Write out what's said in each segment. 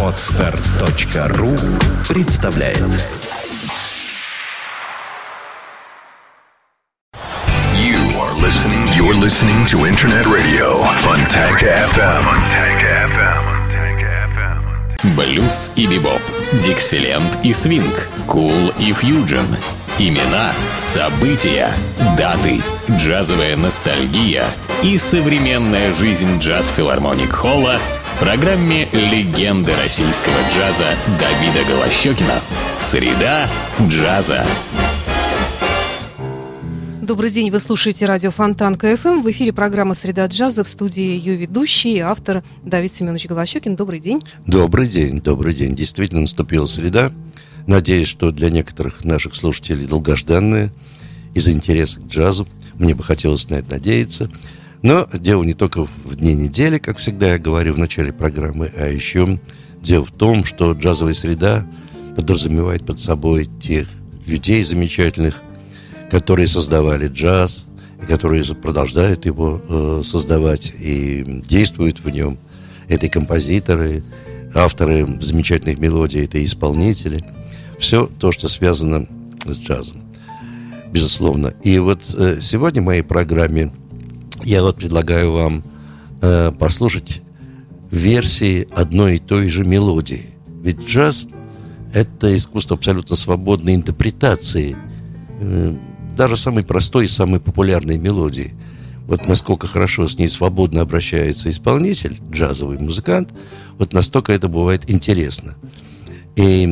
Отстар.ру представляет You are listening. You're listening to Internet Radio Funtech FM. Блюз и бибоп, дикселент и свинг, кул и фьюджен. Имена, события, даты, джазовая ностальгия и современная жизнь джаз-филармоник Холла в программе «Легенды российского джаза» Давида Голощекина. Среда джаза. Добрый день, вы слушаете радио Фонтан КФМ. В эфире программа «Среда джаза» в студии ее ведущий и автор Давид Семенович Голощекин. Добрый день. Добрый день, добрый день. Действительно наступила среда. Надеюсь, что для некоторых наших слушателей долгожданная из-за интереса к джазу. Мне бы хотелось на это надеяться. Но дело не только в дне недели, как всегда я говорю в начале программы, а еще дело в том, что джазовая среда подразумевает под собой тех людей замечательных, которые создавали джаз, и которые продолжают его э, создавать и действуют в нем. Это и композиторы, авторы замечательных мелодий, это и исполнители. Все то, что связано с джазом, безусловно. И вот э, сегодня в моей программе я вот предлагаю вам э, послушать версии одной и той же мелодии. Ведь джаз – это искусство абсолютно свободной интерпретации э, даже самой простой и самой популярной мелодии. Вот насколько хорошо с ней свободно обращается исполнитель, джазовый музыкант, вот настолько это бывает интересно. И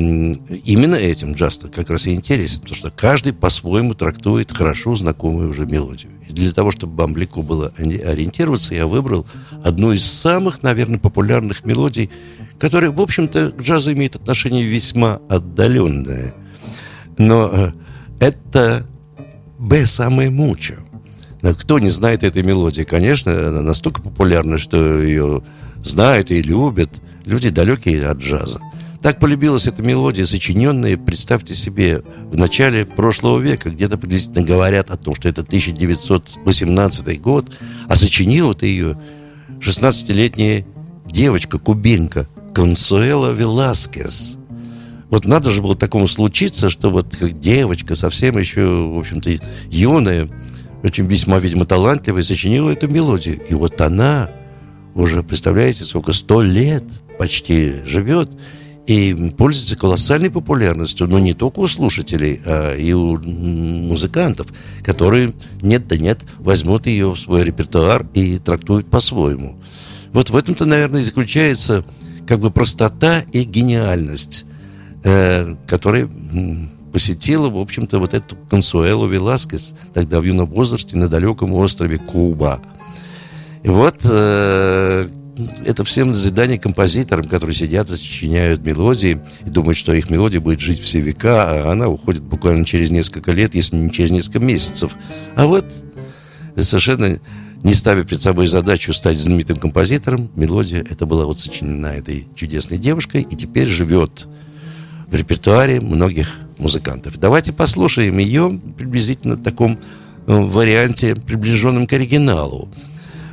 именно этим джаз как раз и интересен, потому что каждый по-своему трактует хорошо знакомую уже мелодию. И для того, чтобы вам было ориентироваться, я выбрал одну из самых, наверное, популярных мелодий, которая, в общем-то, к джазу имеет отношение весьма отдаленное. Но э, это «Б самое мучо». Кто не знает этой мелодии? Конечно, она настолько популярна, что ее знают и любят люди, далекие от джаза. Так полюбилась эта мелодия, сочиненная, представьте себе, в начале прошлого века, где-то приблизительно говорят о том, что это 1918 год, а сочинила-то ее 16-летняя девочка, кубинка, Консуэла Веласкес. Вот надо же было такому случиться, что вот как девочка, совсем еще, в общем-то, юная, очень весьма, видимо, талантливая, сочинила эту мелодию. И вот она уже, представляете, сколько, сто лет почти живет и пользуется колоссальной популярностью, но не только у слушателей, а и у музыкантов, которые нет да нет возьмут ее в свой репертуар и трактуют по-своему. Вот в этом-то, наверное, и заключается как бы простота и гениальность, э, которая посетила, в общем-то, вот эту Консуэлу Веласкес тогда в юном возрасте на далеком острове Куба. И вот э, это всем назидание композиторам, которые сидят и сочиняют мелодии и думают, что их мелодия будет жить все века, а она уходит буквально через несколько лет, если не через несколько месяцев. А вот совершенно не ставя перед собой задачу стать знаменитым композитором, мелодия это была вот сочинена этой чудесной девушкой и теперь живет в репертуаре многих музыкантов. Давайте послушаем ее приблизительно в таком э, варианте, приближенном к оригиналу.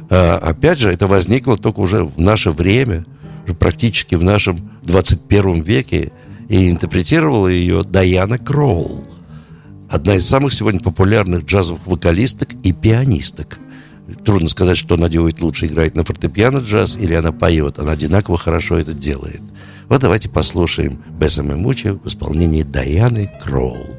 А, опять же, это возникло только уже в наше время, практически в нашем 21 веке, и интерпретировала ее Даяна Кроул, одна из самых сегодня популярных джазовых вокалисток и пианисток. Трудно сказать, что она делает лучше, играет на фортепиано джаз или она поет. Она одинаково хорошо это делает. Вот давайте послушаем Бесса Мучи в исполнении Даяны Кроул.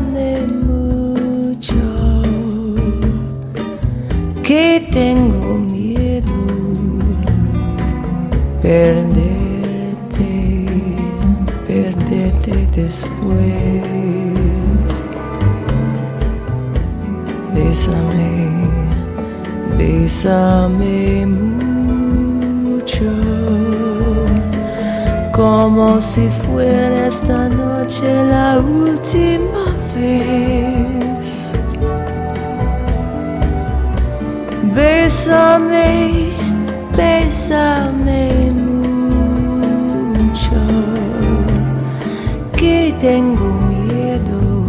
bésame mucho como si fuera esta noche la última vez. Bésame, bésame mucho, que tengo miedo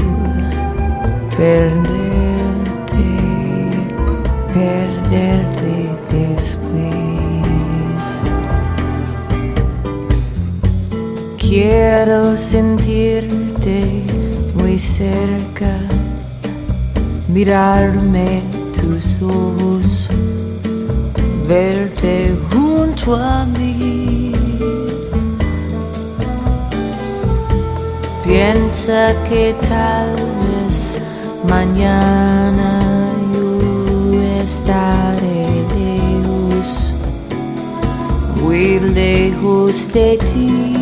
Sentirte muy cerca, mirarme tus ojos, verte junto a mí. Piensa que tal vez mañana yo estaré lejos, muy lejos de ti.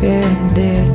perder.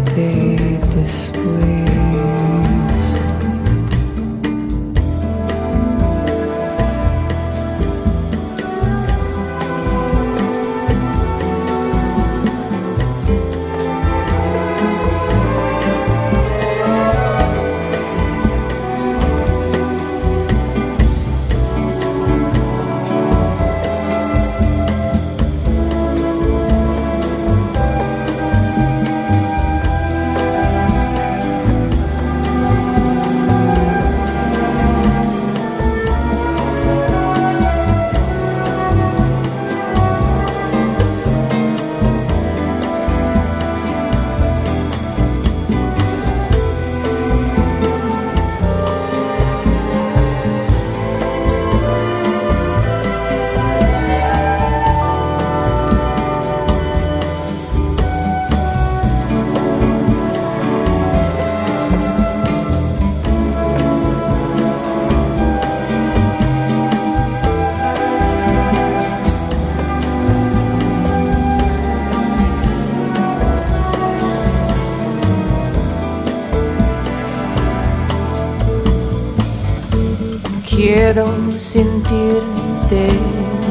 Quiero sentirte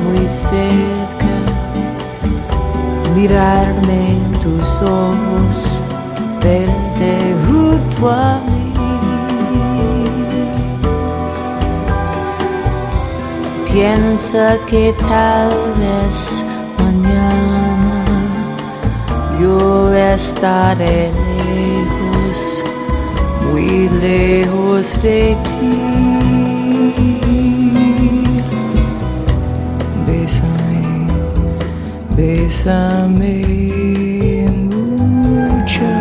muy cerca, mirarme en tus ojos, verte junto a mí. Piensa que tal vez mañana yo estaré lejos, muy lejos de ti. Bésame mucho,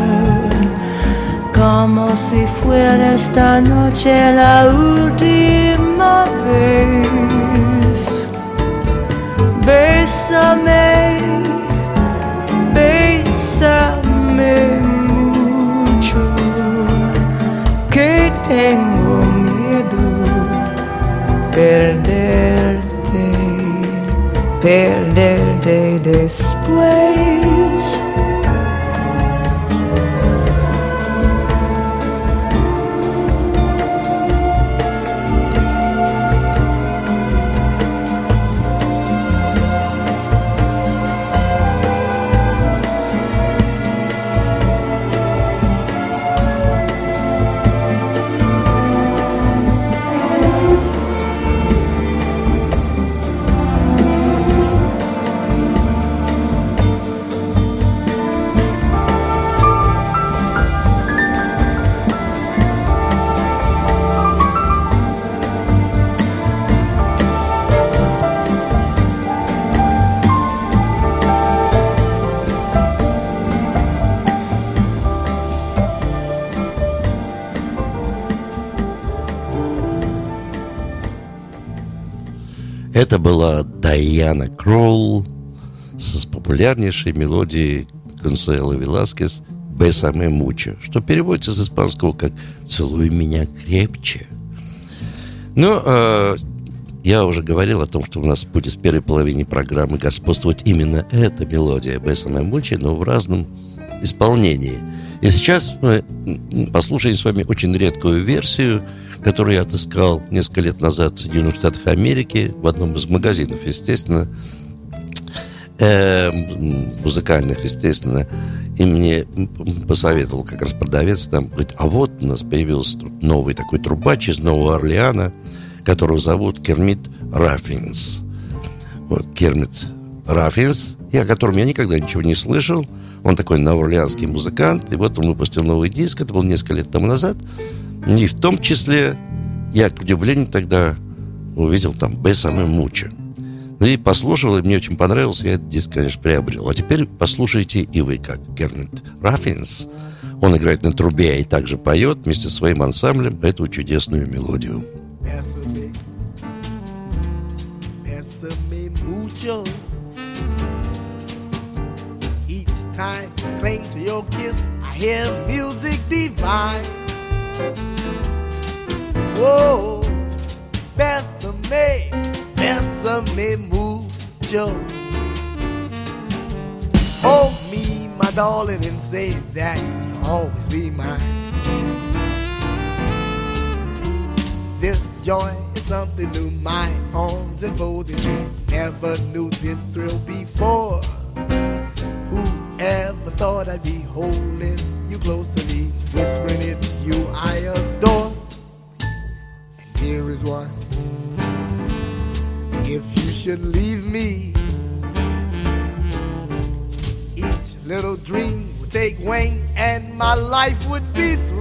como si fuera esta noche la última vez. Bésame, bésame mucho, que tengo miedo perderte, day they Дайана Кролл с популярнейшей мелодией Консуэла Веласкес «Бесаме мучо», что переводится с испанского как «Целуй меня крепче». Но э, я уже говорил о том, что у нас будет в первой половине программы господствовать именно эта мелодия «Бесаме мучо», но в разном исполнении. И сейчас мы послушаем с вами очень редкую версию, которую я отыскал несколько лет назад в Соединенных Штатах Америки в одном из магазинов, естественно, э, музыкальных, естественно, и мне посоветовал как раз продавец там, говорит, а вот у нас появился новый такой трубач из Нового Орлеана, которого зовут Кермит Раффинс. Вот, Кермит Раффинс, и о котором я никогда ничего не слышал. Он такой новоорлеанский музыкант, и вот он выпустил новый диск, это было несколько лет тому назад. И в том числе я, к удивлению, тогда увидел там «Б самое муча». Ну и послушал, и мне очень понравился, я этот диск, конечно, приобрел. А теперь послушайте и вы, как Кернет Раффинс. Он играет на трубе и также поет вместе со своим ансамблем эту чудесную мелодию. time I cling to your kiss, I hear music divine. Whoa, bésame, bésame mucho. Hold me, my darling, and say that you'll always be mine. This joy is something new, my arms enfolding. Never knew this thrill before. Whoever thought I'd be holding you close to me, whispering it you I adore. Here is one. If you should leave me, each little dream would take wing and my life would be through.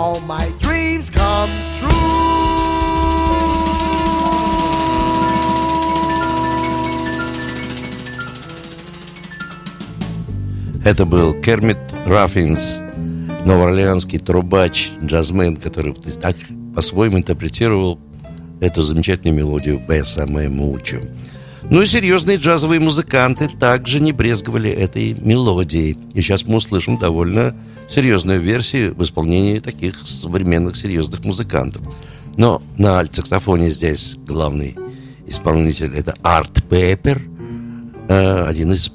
All my dreams come true. Это был Кермит Раффинс, новоорлеанский трубач, джазмен, который так по-своему интерпретировал эту замечательную мелодию «Бесса Мучо». Ну и серьезные джазовые музыканты также не брезговали этой мелодией. И сейчас мы услышим довольно серьезную версию в исполнении таких современных серьезных музыкантов. Но на альт-саксофоне здесь главный исполнитель это Арт Пеппер, э, один из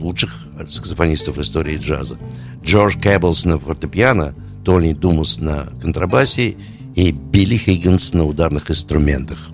лучших саксофонистов истории джаза. Джордж Кэбблс на фортепиано, Тони Думус на контрабасе и Билли Хиггинс на ударных инструментах.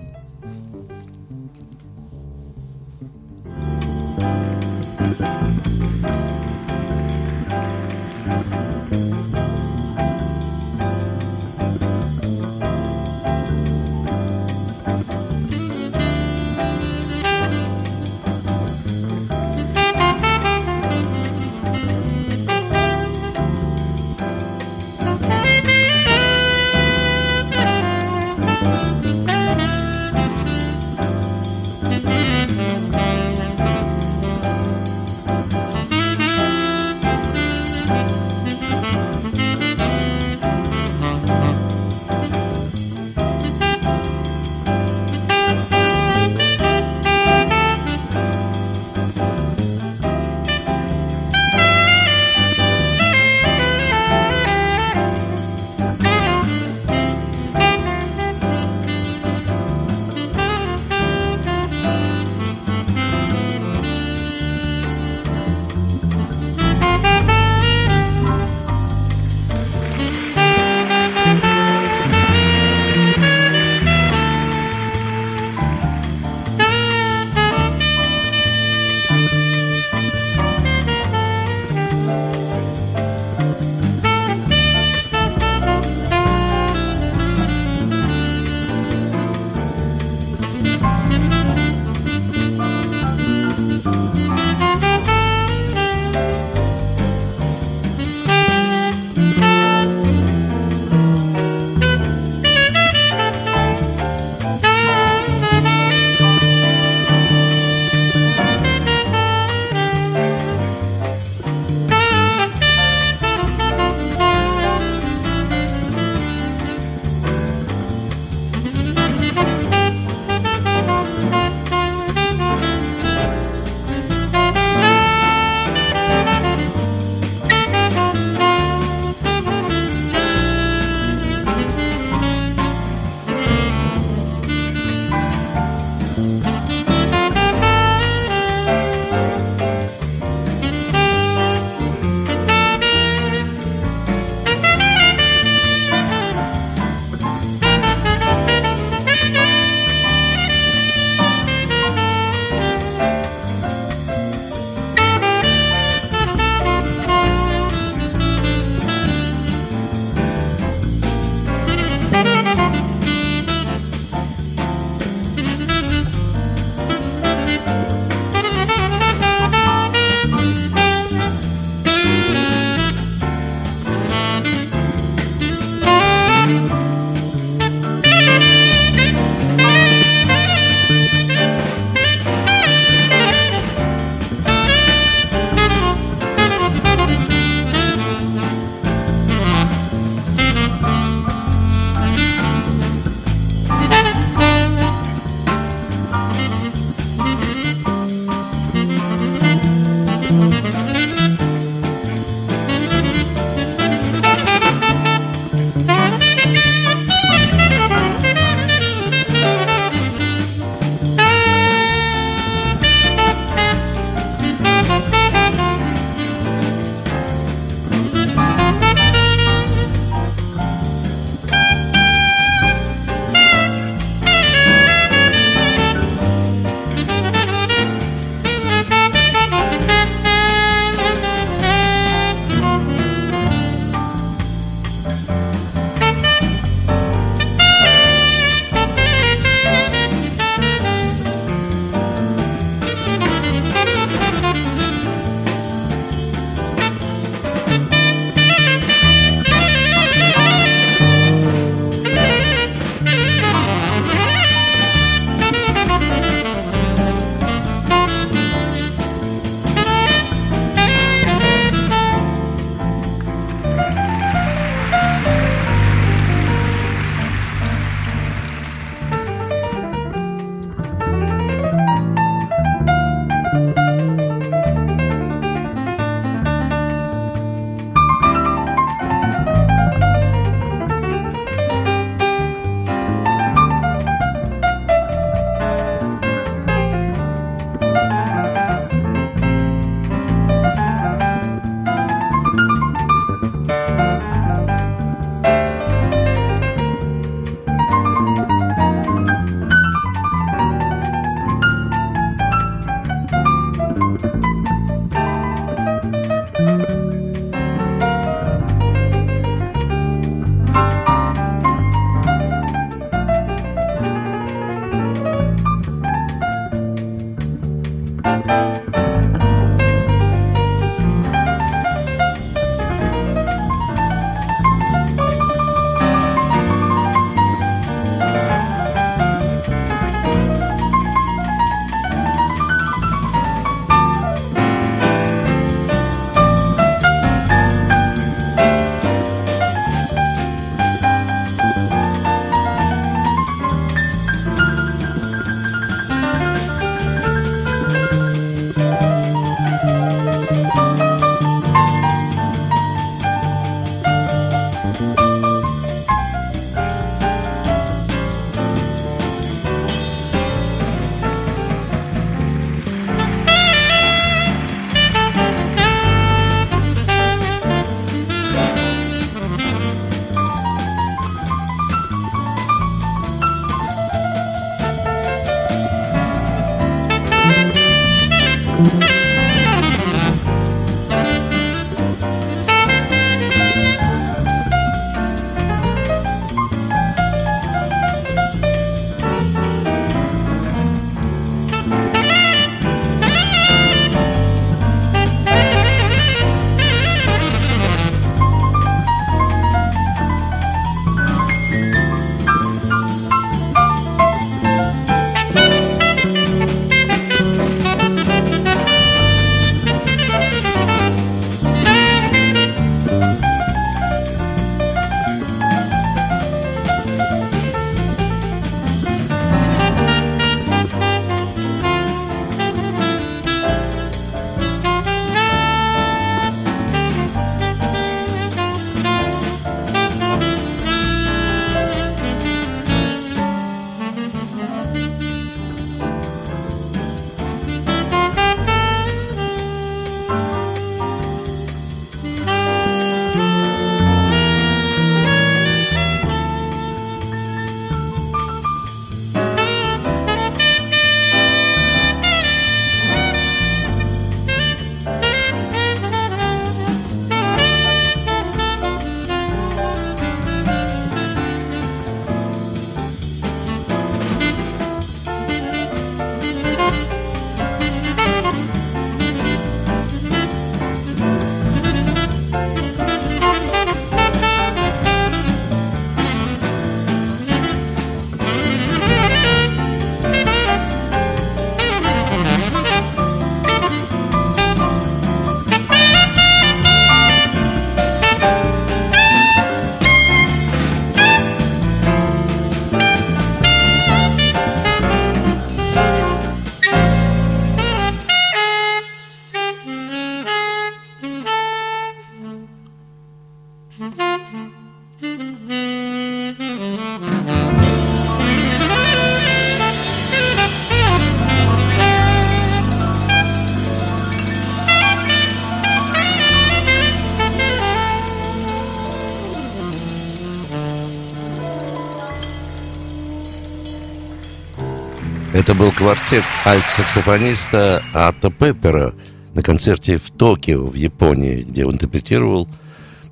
Это был квартет альт-саксофониста Арта Пеппера на концерте в Токио, в Японии, где он интерпретировал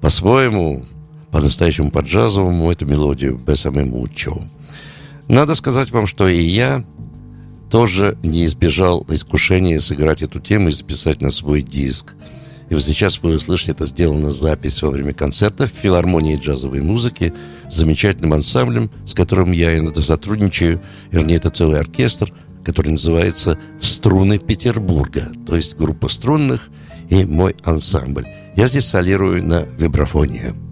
по-своему, по-настоящему по-джазовому эту мелодию «Бесаме Мучо». Надо сказать вам, что и я тоже не избежал искушения сыграть эту тему и записать на свой диск. И вот сейчас вы услышите, это сделано запись во время концерта в филармонии джазовой музыки с замечательным ансамблем, с которым я иногда сотрудничаю. Вернее, это целый оркестр, который называется «Струны Петербурга», то есть группа струнных и мой ансамбль. Я здесь солирую на вибрафоне.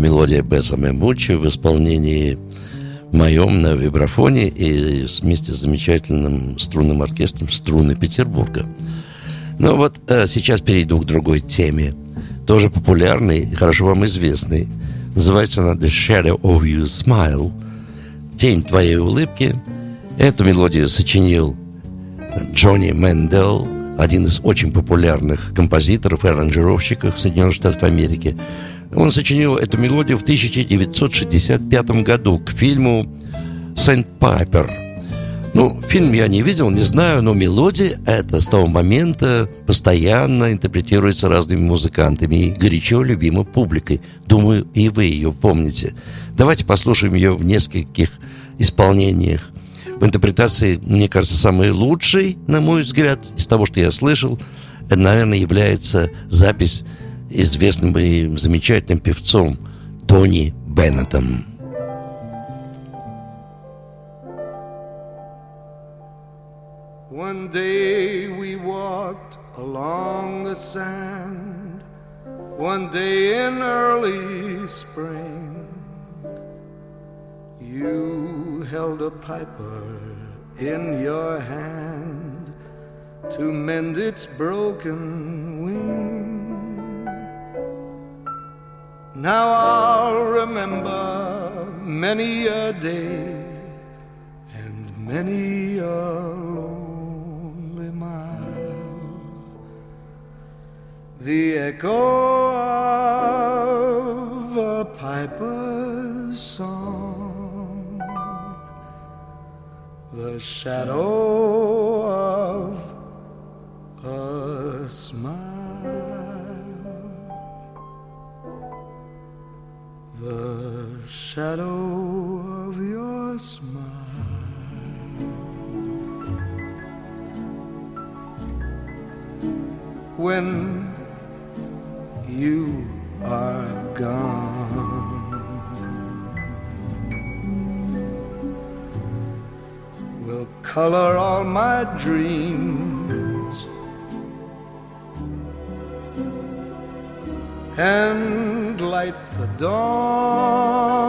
Мелодия Бесса Мемучи в исполнении моем на вибрафоне и вместе с замечательным струнным оркестром «Струны Петербурга». Ну вот э, сейчас перейду к другой теме, тоже популярной хорошо вам известной. Называется она «The Shadow of Your Smile» «Тень твоей улыбки». Эту мелодию сочинил Джонни Мэндел, один из очень популярных композиторов и аранжировщиков Соединенных Штатов Америки. Он сочинил эту мелодию в 1965 году к фильму «Сент Пайпер». Ну, фильм я не видел, не знаю, но мелодия эта с того момента постоянно интерпретируется разными музыкантами и горячо любима публикой. Думаю, и вы ее помните. Давайте послушаем ее в нескольких исполнениях. В интерпретации, мне кажется, самый лучший, на мой взгляд, из того, что я слышал, наверное, является запись известным и замечательным певцом Тони Беннетом. One day we walked along the sand, one day in early spring. You held a piper in your hand to mend its broken wing. Now I'll remember many a day and many a lonely mile. The echo of a piper's song, the shadow When you are gone, will color all my dreams and light the dawn.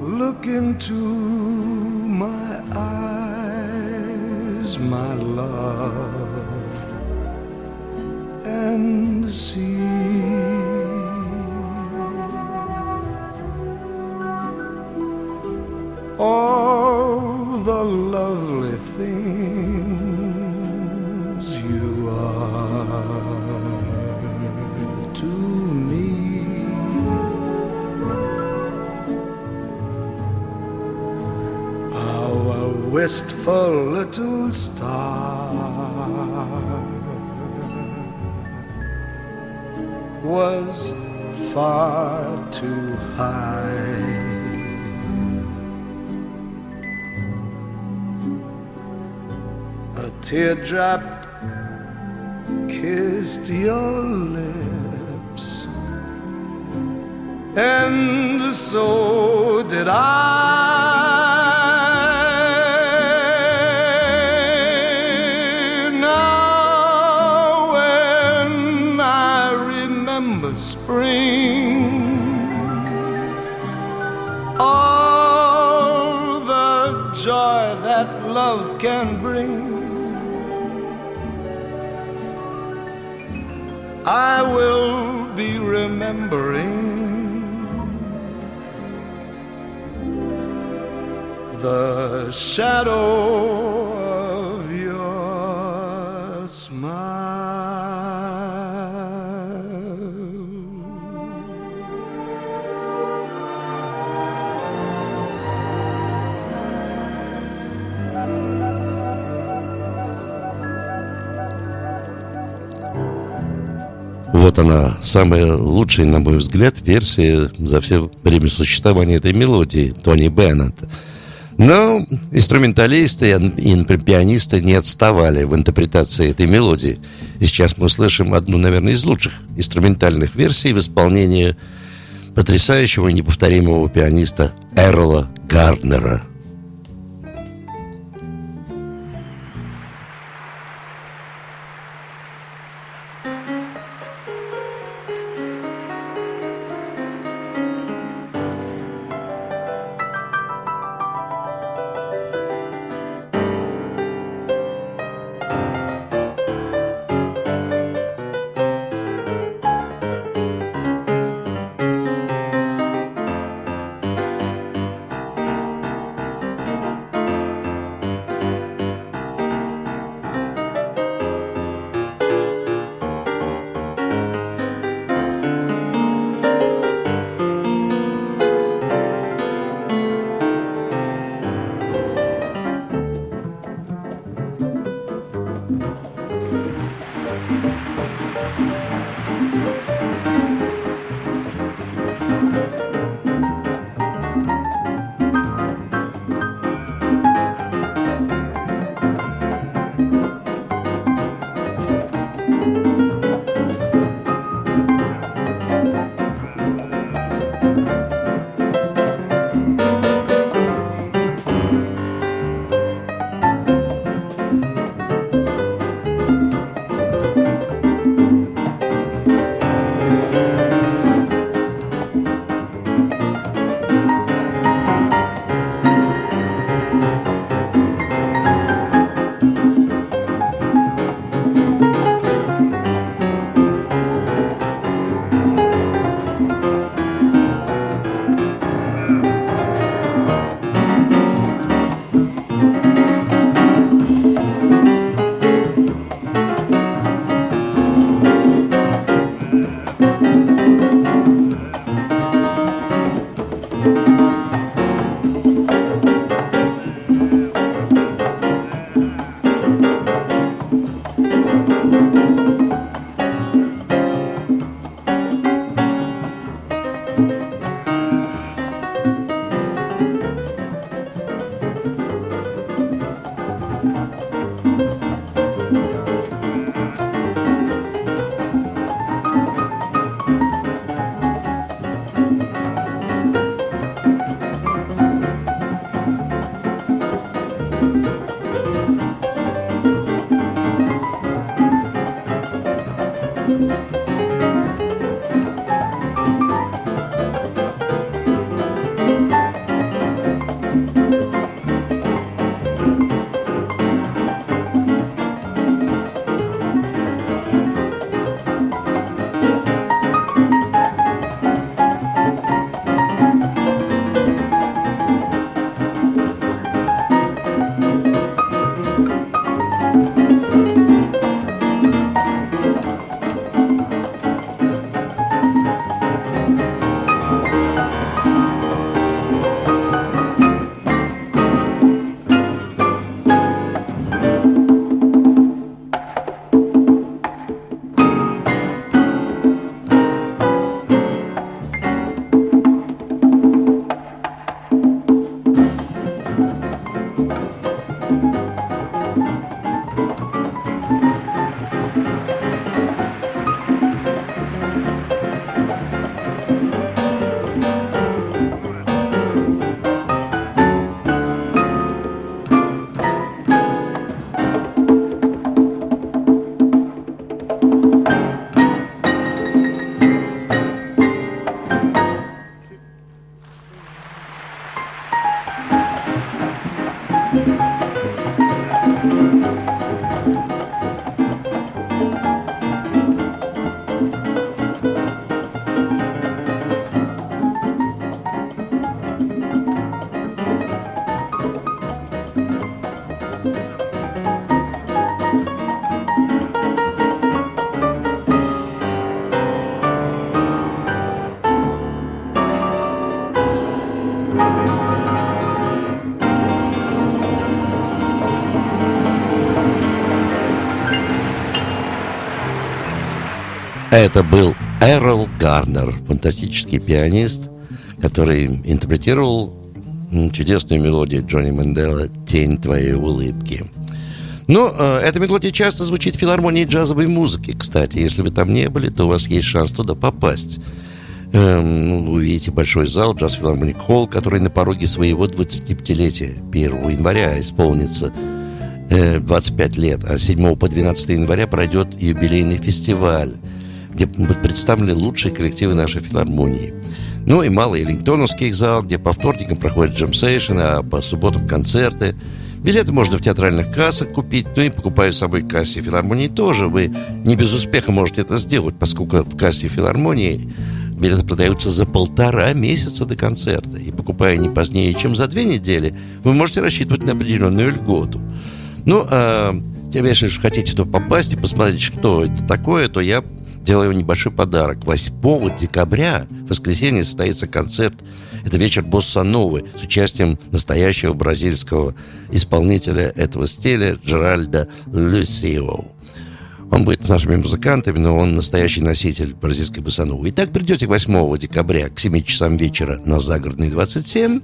Look into see. All the lovely things you are to me. Our wistful little star was far too high. A teardrop kissed your lips, and so did I. can bring. I will be remembering the shadow Вот она, самая лучшая, на мой взгляд, версия за все время существования этой мелодии Тони Беннета. Но инструменталисты и, например, пианисты не отставали в интерпретации этой мелодии. И сейчас мы услышим одну, наверное, из лучших инструментальных версий в исполнении потрясающего и неповторимого пианиста Эрла Гарднера – Это был Эрл Гарнер, фантастический пианист, который интерпретировал чудесную мелодию Джонни Мендела «Тень твоей улыбки». Но ну, э, эта мелодия часто звучит в филармонии джазовой музыки. Кстати, если вы там не были, то у вас есть шанс туда попасть. Эм, вы увидите большой зал Джаз Филармоник Холл, который на пороге своего 25-летия 1 января исполнится э, 25 лет, а с 7 по 12 января пройдет юбилейный фестиваль, где представлены лучшие коллективы нашей филармонии. Ну и малый Эллингтоновский зал, где по вторникам проходят джемсейшены, а по субботам концерты. Билеты можно в театральных кассах купить, ну и покупая в самой кассе филармонии тоже. Вы не без успеха можете это сделать, поскольку в кассе филармонии билеты продаются за полтора месяца до концерта. И покупая не позднее, чем за две недели, вы можете рассчитывать на определенную льготу. Ну, а если же хотите туда попасть и посмотреть, что это такое, то я делаю небольшой подарок. 8 декабря, в воскресенье, состоится концерт. Это вечер Босса Новы с участием настоящего бразильского исполнителя этого стиля Джеральда Люсио. Он будет с нашими музыкантами, но он настоящий носитель бразильской боссановы. Итак, придете 8 декабря к 7 часам вечера на Загородный 27.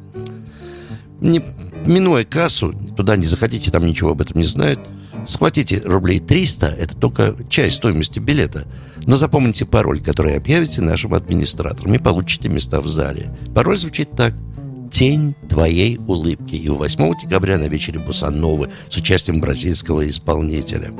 Не, минуя кассу, туда не заходите, там ничего об этом не знают. Схватите рублей 300, это только часть стоимости билета. Но запомните пароль, который объявите нашим администраторам, и получите места в зале. Пароль звучит так. «Тень твоей улыбки». И 8 декабря на вечере Бусановы с участием бразильского исполнителя.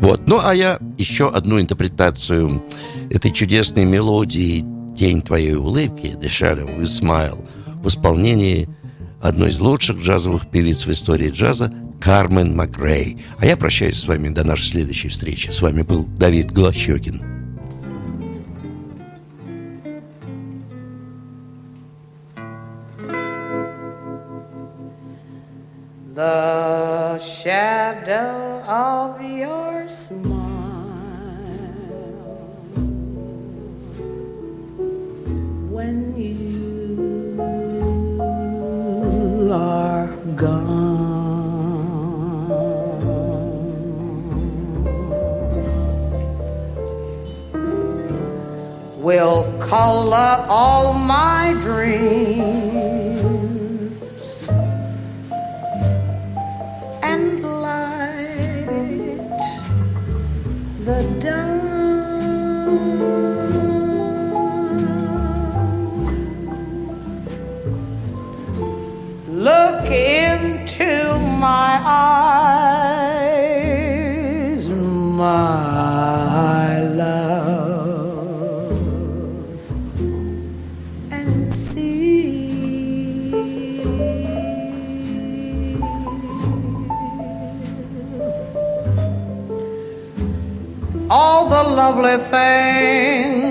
Вот. Ну, а я еще одну интерпретацию этой чудесной мелодии «Тень твоей улыбки» «The Shadow with Smile» в исполнении одной из лучших джазовых певиц в истории джаза Кармен Макрей. А я прощаюсь с вами до нашей следующей встречи. С вами был Давид Голощекин. The shadow of your smile when are gone. Will color all my dreams into my eyes, my love, and see all the lovely things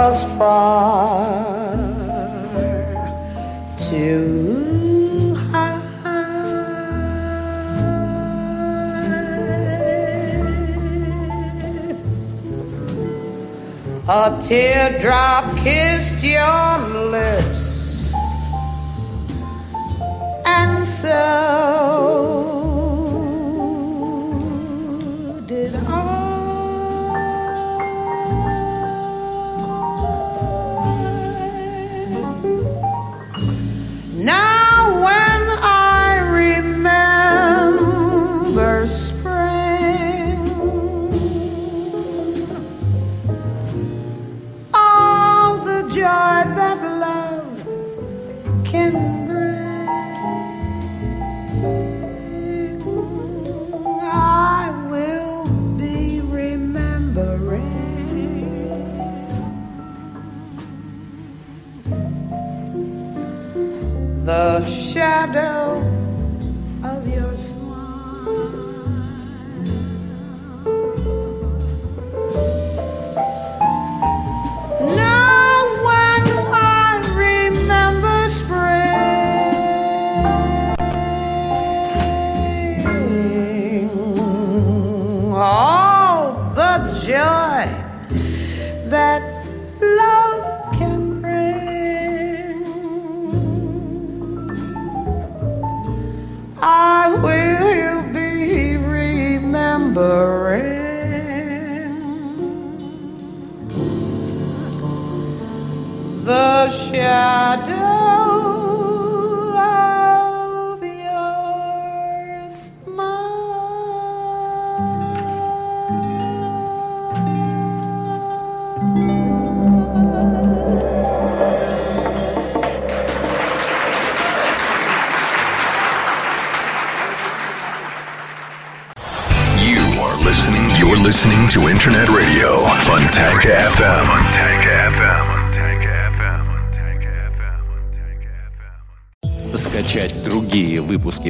was far too high. A teardrop kissed your lips, and so shadow